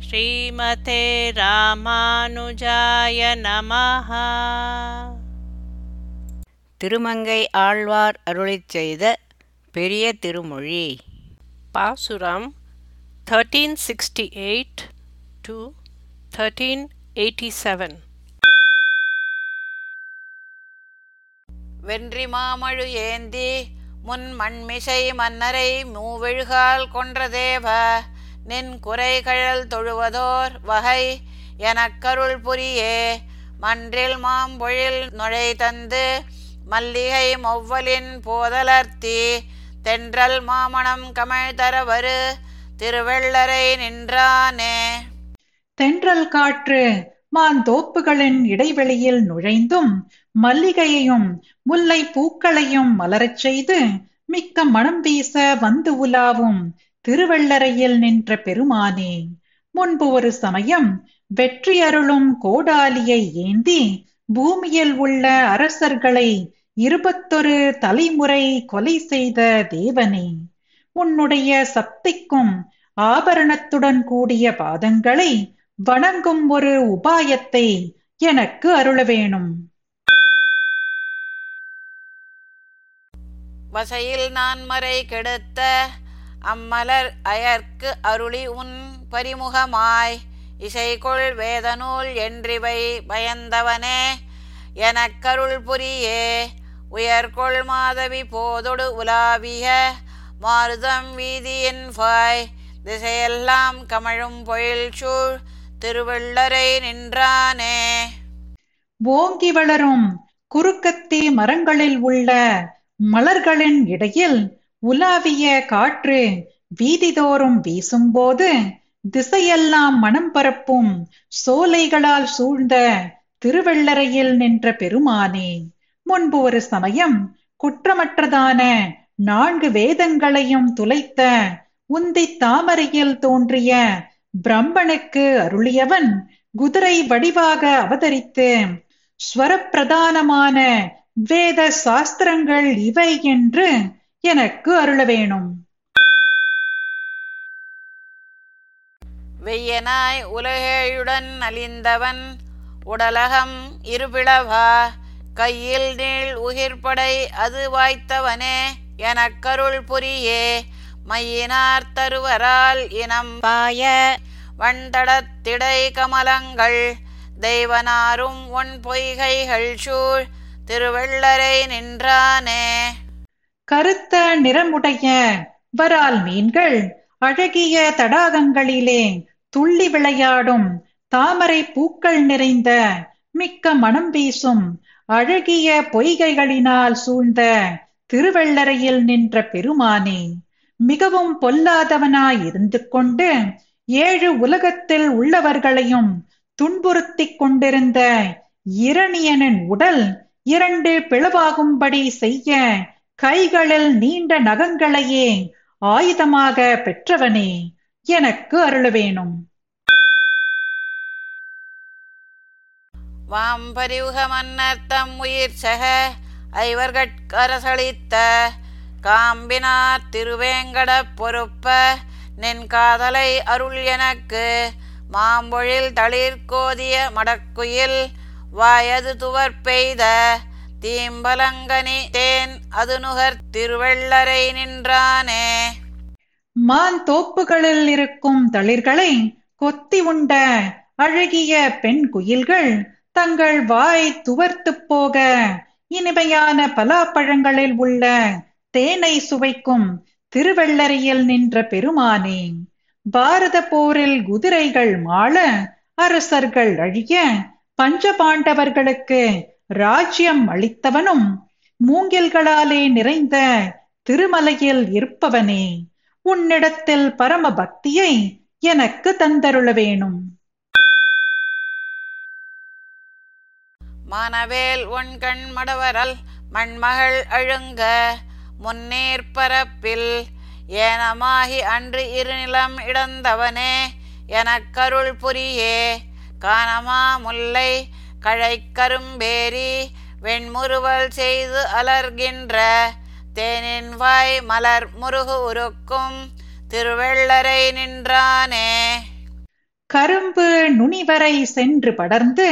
ஸ்ரீமதே ராமானுஜாய நமஹ. திருமங்கை ஆழ்வார் அருளிச் செய்த பெரிய திருமொழி. பாசுரம் 1368 to 1387 வென்றி மாமழு ஏந்தி முன் மண்மிசை மன்னரை மூவெழுகால் கொன்ற தேவ நின் குறைகழல் தொழுவதோர் வகை எனக்கருள் புரியே. மன்றில் மாம்பொழில் நுழை தந்து மல்லிகை மொவ்வலின் போதலர்த்தி தென்றல் மாமணம் கமழ் தரவரு திருவெள்ளரை நின்றானே. தென்றல் காற்று மாந்தோப்புகளின் இடைவெளியில் நுழைந்தும் மல்லிகையையும் முல்லை பூக்களையும் மலரச் செய்து மிக்க மணம் வீச வந்து உலாவும் திருவள்ளரையில் நின்ற பெருமானே முன்பு ஒரு சமயம் வெற்றி அருளும் கோடாலியை ஏந்தி பூமியில் உள்ள அரசர்களை இருபத்தொரு தலைமுறை கொலை செய்த தேவனே உன்னுடைய சக்திக்கும் ஆபரணத்துடன் கூடிய பாதங்களை வணங்கும் ஒரு உபாயத்தை எனக்கு அருள வேணும். வசையில் நான் மறை கெடுத்த அம்மலர் அயர்க்கு அருளி உன் பரிமுகமாய். இசைகொள் வேதநூல் என்றிவை பயந்தவனே எனக்கருள் புரியே. உயர்கொள் மாதவி போதொடு உலாவிய மாருதம் வீதியின் பாய். திசையெல்லாம் கமழும் பொயில் சூழ் திருவள்ளரை நின்றானே. ஓங்கி வளரும் குறுக்கத்தி மரங்களில் உள்ள மலர்களின் இடையில் உலாவிய காற்று வீதிதோறும் வீசும்போது திசையெல்லாம் மனம் பரப்பும் சோலைகளால் சூழ்ந்த திருவெள்ளறையில் நின்ற பெருமானே முன்பு ஒரு சமயம் குற்றமற்றதான நான்கு வேதங்களையும் துளைத்த உந்தி தாமரையில் தோன்றிய பிரம்மனுக்கு அருளியவன் குதிரை வடிவாக அவதரித்து ஸ்வரப்பிரதானமான வேத சாஸ்திரங்கள் இவை என்று எனக்கு அருள வேணும். வெய்யனாய் உலகேயுடன் அழிந்தவன் உடலகம் இருபிளவா கையில் நீள் உயிர்படை அது வாய்த்தவனே எனக்கருள் புரியே மையினார் தருவரால் இனம் பாய வண்டடத்திடை கமலங்கள் தெய்வனாரும் உன் பொய்கைகள் சூழ் திருவள்ளரை நின்றானே. கருத்த நிறமுடைய வரால் மீன்கள். அழகிய தடாகங்களிலே துள்ளி விளையாடும். தாமரை பூக்கள் நிறைந்த. மிக்க மனம் வீசும். அழகிய பொய்கைகளினால் சூழ்ந்த. திருவள்ளரையில் நின்ற பெருமானே மிகவும் பொல்லாதவனாய் இருந்து கொண்டு ஏழு உலகத்தில் உள்ளவர்களையும் துன்புறுத்திக் கொண்டிருந்த இரணியனின் உடல் இரண்டு பிளவாகும்படி செய்ய கைகளில் நீண்ட நகங்களையே ஆயுதமாக பெற்றவனே எனக்கு அருளவேணும். வாம்பரிவுக மன்னர்த்தம் உயிர் சக ஐவர்கட்கரசளித்த காம்பினார் திருவேங்கட பொறுப்ப நின் காதலை அருள் எனக்கு மாம்பொழில் தளிர்கோதிய மடக்குயில் வாயது துவர் பெய்த தீம்பலங்கனி தேன் அது நுகர் திருவள்ளரை நின்றானே. மான் தோப்புகளில் இருக்கும் தளிர்களை கொத்தி உண்ட அழகிய பெண் குயில்கள் தங்கள் வாய் துவர்த்து போக இனிமையான பலாப்பழங்களில் உள்ள தேனை சுவைக்கும் திருவள்ளரையில் நின்ற பெருமானே பாரத போரில் குதிரைகள் மாள அரசர்கள் அழிய பஞ்சபாண்டவர்களுக்கு ராஜ்யம் அளித்தவனும் மூங்கில்களாலே நிறைந்த திருமலையில் இருப்பவனே உன்னிடத்தில் பரம பக்தியை எனக்கு தந்தருள வேணும் மானவேல் உண்கண் மடவரல் மண்மகள் அழுங்க முன்னேற் பரப்பில் ஏனமாகி அன்று இருநிலம் இடந்தவனே எனக்கருள் புரியே காணமா முல்லை கழைக்கரும்பேரி வெண்முறுவல் செய்து அலர்கின்ற தேனின் வாய் மலர் முருகு உருக்கும் திருவெள்ளரை நின்றானே. கரும்பு நுனிவரை சென்று படர்ந்து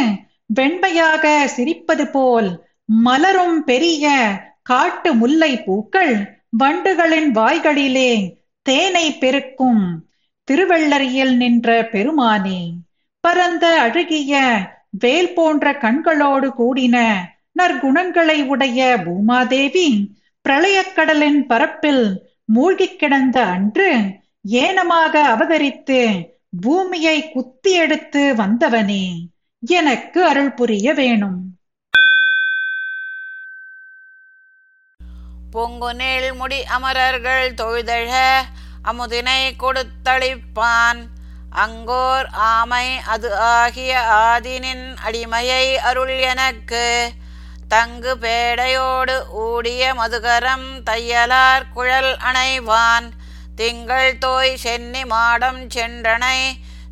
வெண்மையாக சிரிப்பது போல் மலரும் பெரிய காட்டு முல்லை பூக்கள் வண்டுகளின் வாய்களிலே தேனை பெருக்கும் திருவள்ளரியில் நின்ற பெருமானே. பரந்த அழுகிய வேல் போன்ற கண்களோடு கூடின நற்குணங்களை உடைய பூமாதேவி பிரளயக்கடலின் பரப்பில் மூழ்கிக் கிடந்த அன்று ஏனமாக அவதரித்து பூமியை குத்தி எடுத்து வந்தவனே. எனக்கு அருள் புரிய வேணும். பொங்குநீள் முடி அமரர்கள் தொழுதழ அமுதினை கொடுத்தளிப்பான். அங்கோர் ஆமை அது ஆகிய ஆதினின் அடிமையை அருள் எனக்கு. தங்கு பேடையோடு ஊடிய மதுகரம் தையலார் குழல் அணைவான். திங்கள் தோய் சென்னி மாடம் சென்றனை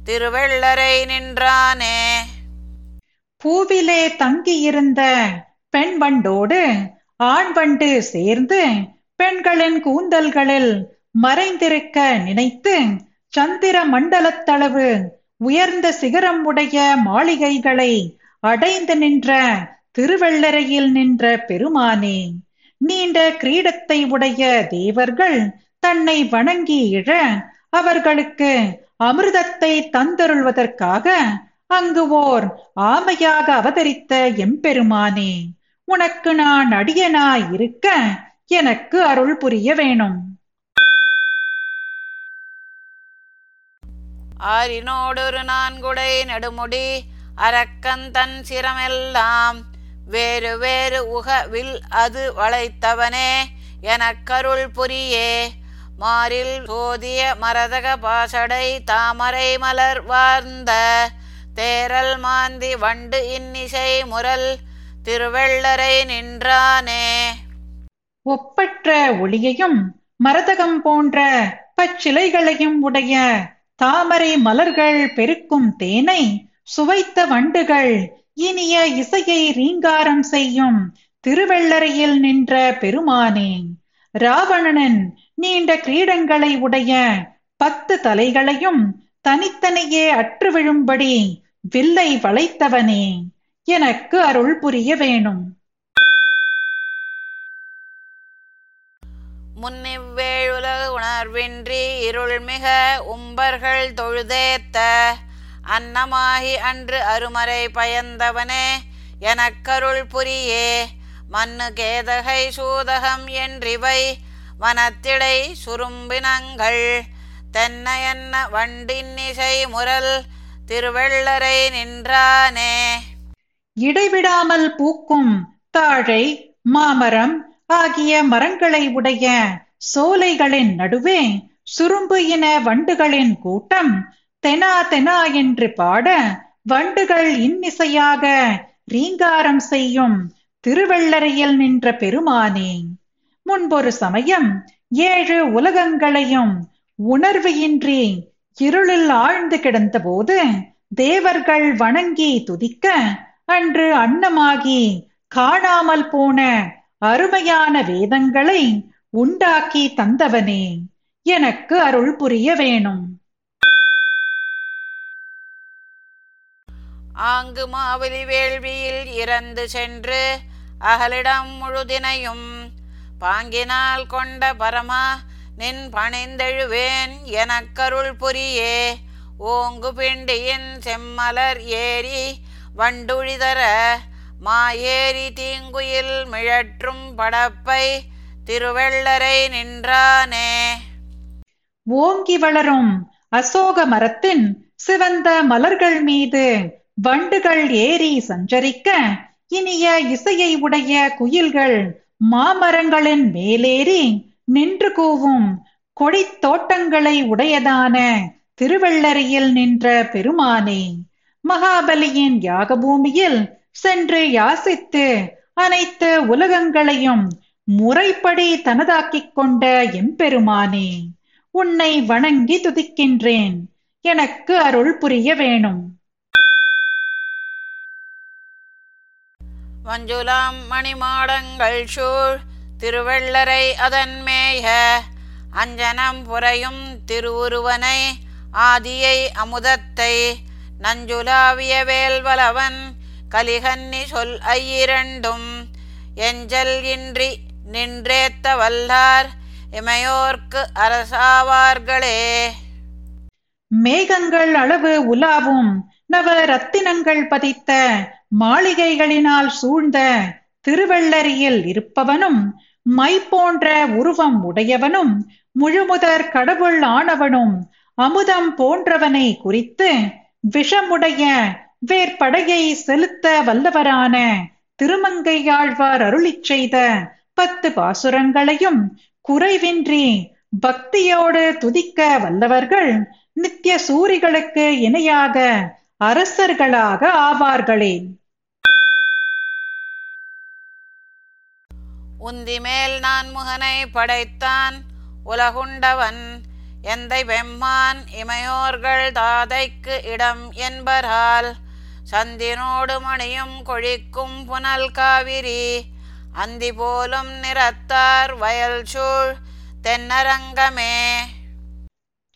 திருவெள்ளரை நின்றானே. பூவிலே தங்கியிருந்த பெண் வண்டோடு ஆண் வண்டு சேர்ந்து பெண்களின் கூந்தல்களில் மறைந்திருக்க நினைத்து சந்திர மண்டலத்தளவு உயர்ந்த சிகரம் உடைய மாளிகைகளை அடைந்து நின்ற திருவள்ளரையில் நின்ற பெருமானே நீண்ட கிரீடத்தை உடைய தேவர்கள் தன்னை வணங்கி இழ அவர்களுக்கு அமிர்தத்தை தந்தருள்வதற்காக அங்கு ஓர் ஆமையாக அவதரித்த எம்பெருமானே உனக்கு நான் அடியனாய் இருக்க எனக்கு அருள் புரிய வேணும். ஆறினோடொரு நான்குடை நெடுமுடி அரக்கன் தன் சிரமெல்லாம். வேறு வேறு உகவில் அது வளைத்தவனே எனக்கருள் புரியே. மாரில் சோதிய மரதக பாசடை தாமரை மலர் வார்ந்த தேரல் மாந்தி வண்டு இன்னிசை முரல் திருவெள்ளரை நின்றானே. ஒப்பற்ற ஒளியையும் மரதகம் போன்ற பச்சிலைகளையும் உடைய தாமரை மலர்கள் பெருக்கும் தேனை சுவைத்த வண்டுகள் இனிய இசையை ரீங்காரம் செய்யும் திருவெள்ளரையில் நின்ற பெருமானே ராவணனின் நீண்ட கிரீடங்களை உடைய பத்து தலைகளையும் தனித்தனியே அற்று விழும்படி வில்லை வளைத்தவனே எனக்கு அருள் புரிய வேணும். முன்னிவ்வேழுலக உணர்வின்றி இருள்மிக உம்பர்கள் தொழுதேத்த அன்னமாகி அன்று அருமறை பயந்தவனே எனக்கருள் புரியே. மண்ணு கேதகை சூதகம் என்றிவை வனத்திடை சுரும்பினங்கள் தென்ன என்ன வண்டின்னிசை முரல் திருவெள்ளரை நின்றானே. இடைவிடாமல் பூக்கும் தாழை மாமரம் ஆகிய மரங்களை உடைய சோலைகளின் நடுவே சுரும்பு இன வண்டுகளின் கூட்டம் தெனா தெனா என்று பாட வண்டுகள் இன்னிசையாக ரீங்காரம் செய்யும் திருவள்ளரையில் நின்ற பெருமானே. முன்பொரு சமயம் ஏழு உலகங்களையும் உணர்வு இன்றி இருளில் ஆழ்ந்து கிடந்தபோது தேவர்கள் வணங்கி துதிக்க அன்று அன்னமாகி காணாமல் போன அருமையான வேதங்களை உண்டாக்கி தந்தவனே. எனக்கு அருள் புரிய வேணும். ஆங்கு மாவலி வேள்வியில் இறந்து சென்று அகலிடம் முழுதினையும் பாங்கினால் கொண்ட பரமா நின் பணிந்தெழுவேன் எனக்கருள் புரியே. ஓங்கு பிண்டியின் செம்மலர் ஏறி வண்டுழிதர மாயேரி தீங்குயில் மிழற்றும் படப்பை திருவெள்ளரை நின்றானே. ஓங்கி வளரும் அசோக மரத்தின் சிவந்த மலர்கள் மீது வண்டுகள் ஏறி சஞ்சரிக்க இனிய இசையை உடைய குயில்கள் மாமரங்களின் மேலேறி நின்று கூவும் கொடித் தோட்டங்களை உடையதான திருவள்ளரியில் நின்ற பெருமானே. மகாபலியின் யாகபூமியில் சென்று யாசித்து அனைத்து உலகங்களையும் முறைப்படி தனதாக்கிக் கொண்ட எம்பெருமானே உன்னை வணங்கி துதிக்கின்றேன். எனக்கு அருள் புரிய வேணும். மஞ்சுளாம் மணிமாடங்கள் சூழ் திருவள்ளரை அதன் மேய அஞ்சனம் புரையும் திருவுருவனை ஆதியை அமுதத்தை நஞ்சுலாவிய வேல்வலவன் கலிகன்னி சொல் ஐயிரண்டும். எஞ்சல் இன்றி நின்றேத்த வல்லார் இமையோர்க்கு அரசாவார்களே. மேகங்கள் அளவு உலாவும் நவ ரத்தினங்கள் பதித்த மாளிகைகளினால் சூழ்ந்த திருவள்ளரியில் இருப்பவனும் மை போன்ற உருவம் உடையவனும் முழுமுதற் கடவுள் ஆனவனும் அமுதம் போன்றவனை குறித்து விஷமுடைய வேற்படையை செலுத்த வல்லவரான திருமங்கையாழ்வார் அருளிச் செய்த பத்து பாசுரங்களையும் குறைவின்றி பக்தியோடு துதிக்க வல்லவர்கள் நித்திய சூரிகளுக்கு இணையாக அரசர்களாக ஆவார்களே. உந்திமேல் நான் முகனை படைத்தான் உலகுண்டவன் எந்தை வெம்மான் இமையோர்கள் தாதைக்கு இடம் என்பரால் சந்தினோடு மணியும் கொழிக்கும் புனல் காவிரி. அந்தி போலும் நிறத்தார் வயல் சூழ் தென்னரங்கமே.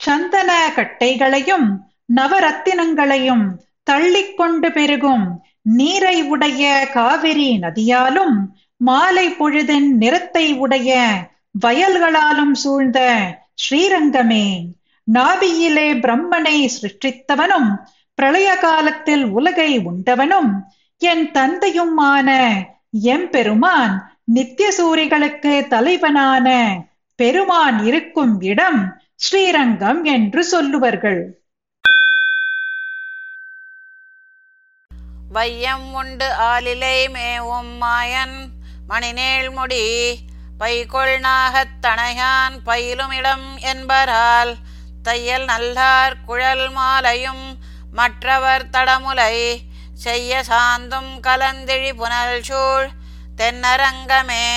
சந்தன கட்டைகளையும் நவரத்தினங்களையும் தள்ளிக்கொண்டு பெருகும் நீரை உடைய காவிரி நதியாலும் மாலை பொழுதின் நிறத்தை உடைய வயல்களாலும் சூழ்ந்த ஸ்ரீரங்கமே. நாபியிலே பிரம்மனை சிருஷ்டித்தவனும் பிரளய காலத்தில் உலகை உண்டவனும் என் தந்தையுமான எம்பெருமான் நித்திய சூரிகளுக்கு தலைவனான பெருமான் இருக்கும் இடம் ஸ்ரீரங்கம் என்று சொல்லுவர்கள். வையம் உண்டு ஆலிலை மேவும் மாயன் மணிநேள் முடி பைகொள் நாகத் தணையான் பயிலுமிடம் என்பரால் தையல் நல்லார் குழல் மாலையும் மற்றவர் தடமுலை செய்ய சாந்தும் கலந்திழி புனல் சூழ் தென்னரங்கமே.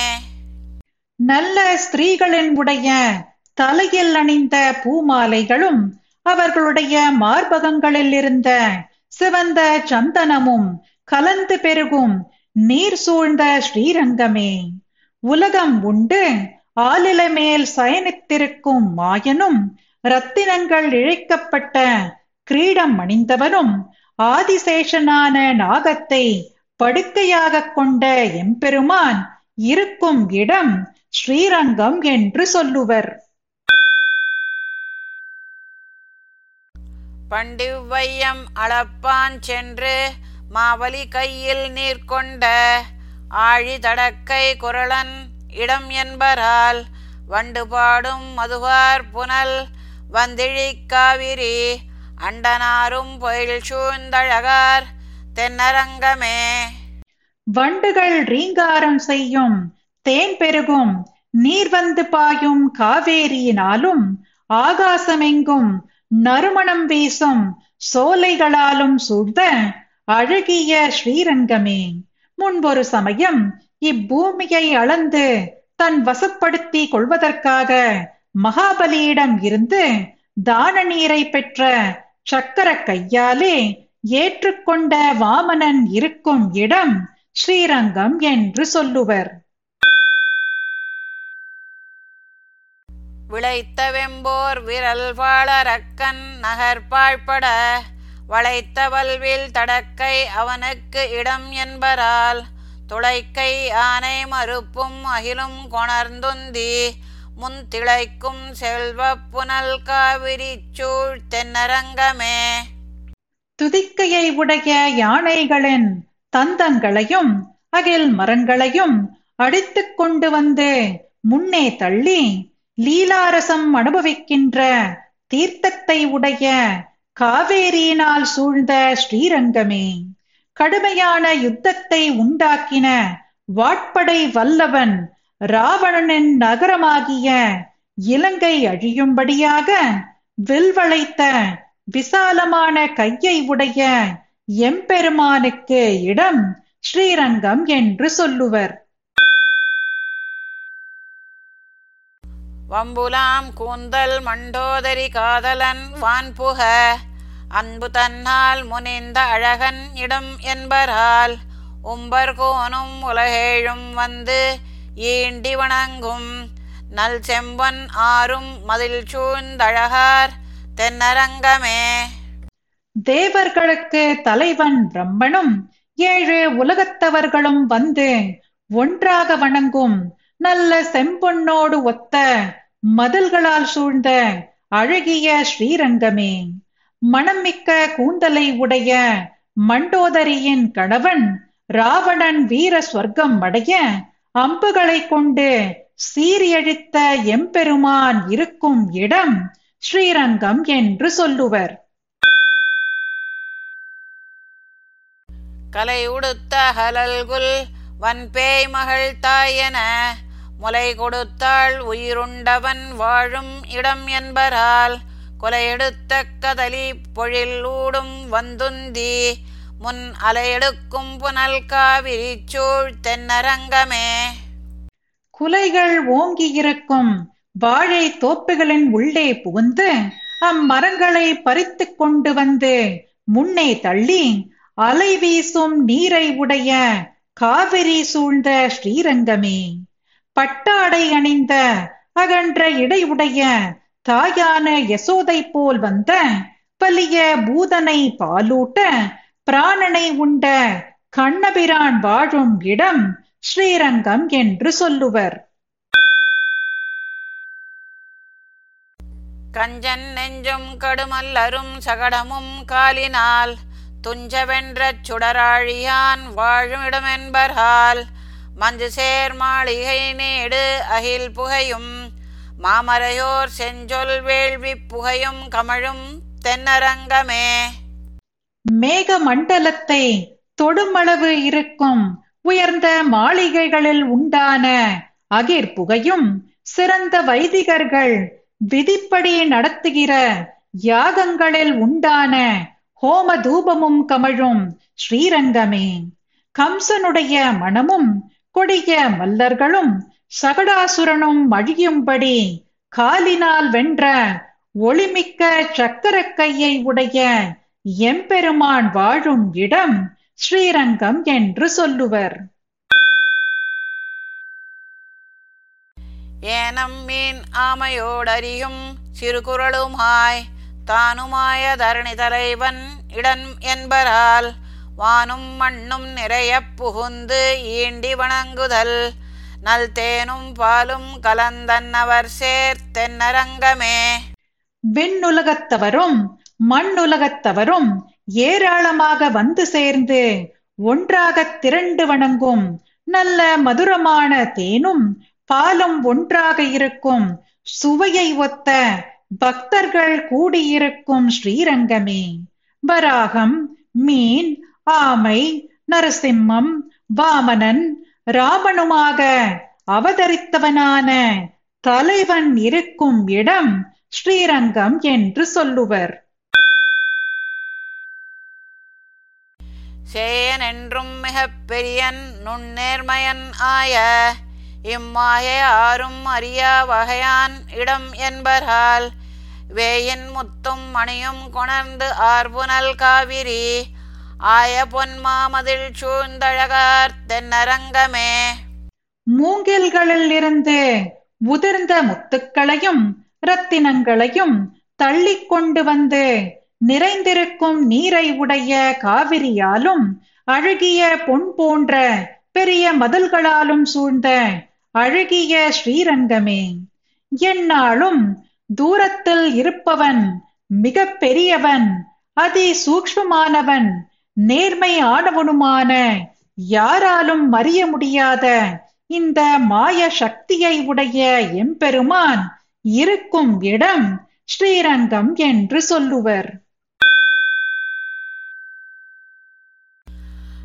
நல்ல ஸ்திரீகளின் உடைய தலையில் அணிந்த பூமாலைகளும் அவர்களுடைய மார்பகங்களில் இருந்த சிவந்த சந்தனமும் கலந்து பெருகும் நீர் சூழ்ந்த ஸ்ரீரங்கமே. உலகம் உண்டு ஆலில மேல் சயனித்திருக்கும் மாயனும் ரத்தினங்கள் இழைக்கப்பட்ட கிரீடம் அணிந்தவனும் ஆதிசேஷனான நாகத்தை படுக்கையாகக் கொண்ட எம்பெருமான் இருக்கும் இடம் ஸ்ரீரங்கம் என்று சொல்லுவர். பண்டிவ்வையம் அளப்பான் சென்று மாவலி கையில் நீர் கொண்ட ஆழி தடக்கை குரளன் இடம் என்பரால் வண்டு பாடும் மதுவார் புனல் வந்திழிக் காவிரி அண்டனாரும் பொயில் சூழ்ந்தழகார் தென்னரங்கமே. வண்டுகள் ரீங்காரம் செய்யும் தேன் பெருகும் நீர் வந்து பாயும் காவேரியினாலும் ஆகாசமெங்கும் நறுமணம் வீசும் சோலைகளாலும் சூழ்ந்த அழகிய ஸ்ரீரங்கமே. முன்பொரு சமயம் இப்பூமியை அளந்து தன் வசப்படுத்தி கொள்வதற்காக மகாபலியிடம் இருந்து தான நீரை பெற்ற சக்கர கையாலே ஏற்றுக்கொண்ட வாமனன் இருக்கும் இடம் ஸ்ரீரங்கம் என்று சொல்லுவர். விளைத்த வெம்போர் விரல் வாழறக்கன் நகர்பாழ்பட வளைத்த வல்வில் தடக்கை அவனுக்கு இடம் என்பரால் துளைக்கை ஆனை மறுப்பும் அகிலும் கொணர்ந்துந்தி முன் திளைக்கும் புனல் காவிரி சூழ் தென்னரங்கமே. துதிக்கையை உடைய யானைகளின் தந்தங்களையும் அகில் மரங்களையும் அடித்துக் கொண்டு வந்து முன்னே தள்ளி லீலாரசம் அனுபவிக்கின்ற தீர்த்தத்தை உடைய காவேரியினால் சூழ்ந்த ஸ்ரீரங்கமே. கடுமையான யுத்தத்தை உண்டாக்கின வாட்படை வல்லவன் ராவணனின் நகரமாகிய இலங்கை அழியும்படியாக வில்வளைத்த விசாலமான கையை உடைய எம்பெருமானுக்கு இடம் ஸ்ரீரங்கம் என்று சொல்லுவர். வம்புலாம் கூந்தல் மண்டோதரி காதலன் வான்புக அன்பு தன்னால் முனிந்த அழகன் இடம் என்பரால் உம்பர்கோனும் உலகேழும் வந்து ஈண்டி வணங்கும்? நல் செம்பன் ஆறும் மதில் சூழ்ந்தழகார் தென்னரங்கமே. தேவர்களுக்கு தலைவன் பிரம்மனும் ஏழு உலகத்தவர்களும் வந்து ஒன்றாக வணங்கும் நல்ல செம்பொன்னோடு ஒத்த மதில்களால் சூழ்ந்த அழகிய ஸ்ரீரங்கமே. மணமிக்க கூந்தலை உடைய மண்டோதரியின் கணவன் ராவணன் வீர சொர்க்கம் அடைய அம்புகளைக் கொண்டு சீரியழித்த எம்பெருமான் இருக்கும் இடம் ஸ்ரீரங்கம் என்று சொல்லுவர். கலை உடுத்த ஹலல்குல் வன்பேய் மகள் தாயென முலை கொடுத்தாள் உயிருண்டவன் வாழும் இடம் என்பரால் கொலையெடுத்த கதலி பொழில் ஊடும் வந்துந்தி முன் அலையெடுக்கும் புனல் காவிரி சூழ் தென்னரங்கமே குலைகள் ஓங்கி இருக்கும் வாழை தோப்புகளின் உள்ளே புகுந்து அம்மரங்களை பறித்துக் கொண்டு வந்து முன்னே தள்ளி அலை வீசும் நீரை உடைய காவிரி சூழ்ந்த ஸ்ரீரங்கமே பட்டாடை அணிந்த அகன்ற இடையுடைய தாயான யசோதை போல் வந்த பலிய பூதனை பாலூட்ட பிராணனை உண்ட கண்ணபிரான் வாழும் இடம் ஸ்ரீரங்கம் என்று சொல்லுவர். கஞ்சன் நெஞ்சும் கடுமல்லரும் சகடமும் காலினால் துஞ்சவென்ற சுடராழியான் வாழும் இடமென்பர்கால் மஞ்சு சேர் மாளிகை நேடு அகில் புகையும் மாமரையோர் செஞ்சொல் வேள்வி புகையும் கமழும் தென்னரங்கமே. மேக மண்டலத்தை தொடுமளவு இருக்கும் உயர்ந்த மாளிகைகளில் உண்டான அகிர் புகையும் சிறந்த வைதிகர்கள் விதிப்படி நடத்துகிற யாகங்களில் உண்டான ஹோம தூபமும் கமழும் ஸ்ரீரங்கமே. கம்சனுடைய மனமும் கொடிய மல்லர்களும் சகடாசுரனும் அழியும்படி காலினால் வென்ற ஒளிமிக்க சக்கரக் கையை உடைய எம்பெருமான் வாழும் இடம் ஸ்ரீரங்கம் என்று சொல்லுவர். ஏனம் மீன் ஆமையோடறியும் சிறுகுறளுமாய் தானுமாய தரணி தலைவன் இடன் என்பரால் வானும் மண்ணும் நிறையப் புகுந்து ஈண்டி வணங்குதல். நல் தேனும் பாலும் கலந்தன்னவர் சேர் தென்னரங்கமே விண்ணுலகத்தவரும் மண்ணுலகத்தவரும் ஏராளமாக வந்து சேர்ந்து ஒன்றாகத் திரண்டு வணங்கும் நல்ல மதுரமான தேனும் பாலும் ஒன்றாக இருக்கும் சுவையை ஒத்த பக்தர்கள் கூடியிருக்கும் ஸ்ரீரங்கமே. வராகம் மீன் ஆமை நரசிம்மம் வாமனன் ராமனுமாக அவதரித்தவனான தலைவன் இருக்கும் இடம் ஸ்ரீரங்கம் என்று சொல்லுவர். சேயன் என்றும் மிக பெரியன் நுண்ணேர்மயன் ஆய இம்மாய ஆறும் அறியா வகையான் இடம் என்பரால் வேயின் முத்தும் மணியும் கொணர்ந்து ஆர்புனல் காவிரி ஆய பொன்மாமதில் சூழ்ந்தழகார் தென்னரங்கமே. மூங்கில்களில் இருந்து உதிர்ந்த முத்துக்களையும் ரத்தினங்களையும் தள்ளிக் கொண்டு வந்து நிறைந்திருக்கும் நீரை உடைய காவிரியாலும் அழகிய பொன் போன்ற பெரிய மதில்களாலும் சூழ்ந்த அழகிய ஸ்ரீரங்கமே. என்னாலும் தூரத்தில் இருப்பவன் மிக பெரியவன் அதி சூக்ஷ்மமானவன் நேர்மை ஆனவனுமான யாராலும் அறிய முடியாத இந்த மாய சக்தியை உடைய எம்பெருமான் இருக்கும் இடம் ஸ்ரீரங்கம் என்று சொல்லுவர்.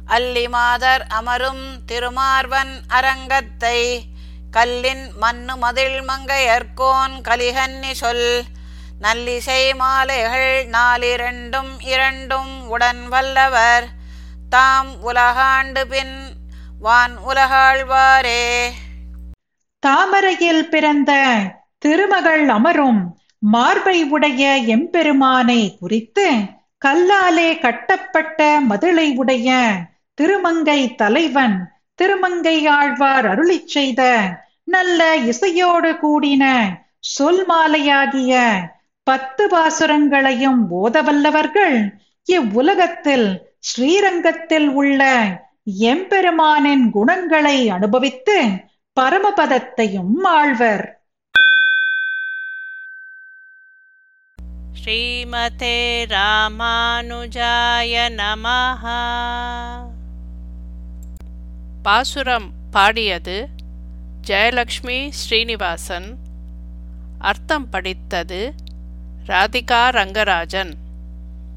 அல்லிமாதர் அமரும் திருமார்வன் அரங்கத்தை கல்லின் மண்ணு மதில் மங்கையர்கோன் கலிகன்னி சொல் நல்லிசை மாலைகள் நாலிரண்டும் இரண்டும் உடன் வல்லவர் தாம் உலகாண்டு பின் வான் உலகாழ்வாரே. தாமரையில் பிறந்த திருமகள் அமரும் மார்பை உடைய எம்பெருமானை குறித்து கல்லாலே கட்டப்பட்ட மதிலை உடைய திருமங்கை தலைவன் திருமங்கை ஆழ்வார் அருளிச் செய்த நல்ல இசையோடு கூடின சொல் மாலையாகிய பத்து பாசுரங்களையும் ஓதவல்லவர்கள் இவ்வுலகத்தில் ஸ்ரீரங்கத்தில் உள்ள எம்பெருமானின் குணங்களை அனுபவித்து பரமபதத்தையும் ஆழ்வர். ஸ்ரீமதே ராமானுஜாய நமஹா. பாசுரம் பாடியது ஜெயலக்ஷ்மி ஸ்ரீனிவாசன். அர்த்தம் படித்தது ராதிகா ரங்கராஜன்.